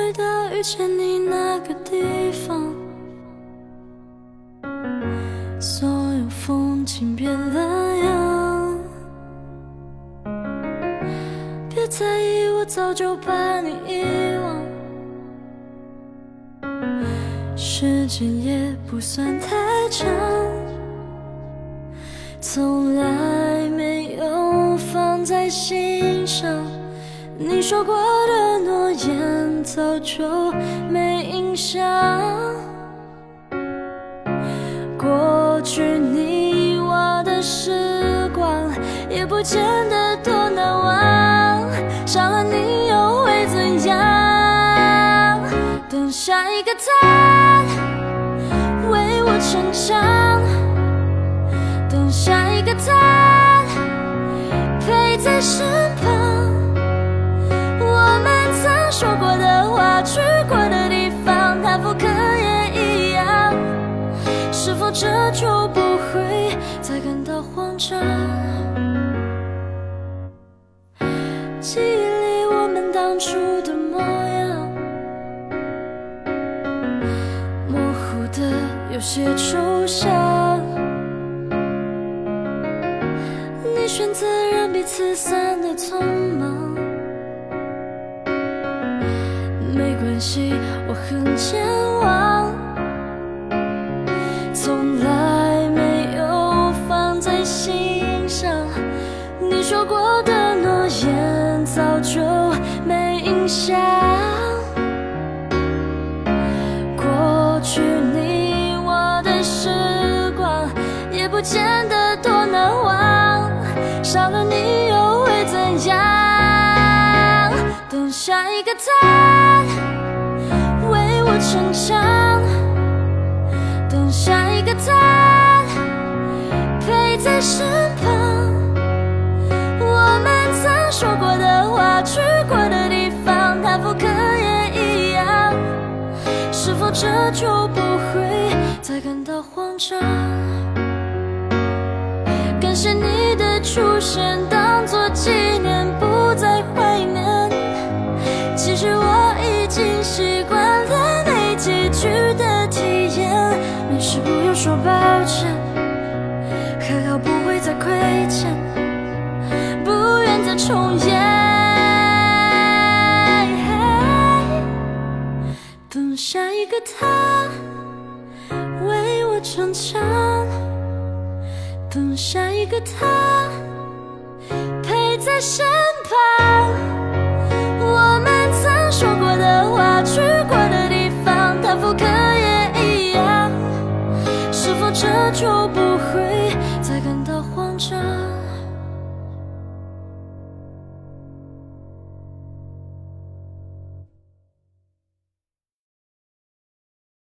回到遇见你那个地方，所有风景变了样。别在意，我早就把你遗忘。时间也不算太长，从来没有放在心上。你说过的诺言早就没印象，过去你我的时光也不见得多难忘，少了你又会怎样？等下一个他为我逞强，等下一个他陪在身这就不会再感到慌张？记忆里我们当初的模样，模糊的有些抽象。你选择让彼此散的匆忙。没关系我很健忘，从来的诺言早就没印象。过去你我的时光也不见得多难忘，少了你又会怎样？等下一个他为我。逞强，等下一个他陪在身旁。就不会再感到慌张？感谢你的出现，当作纪念，下一个他为我逞强等下一个他陪在身旁我们曾说过的话去过的地方他复刻也一样是否这就不会再感到慌张？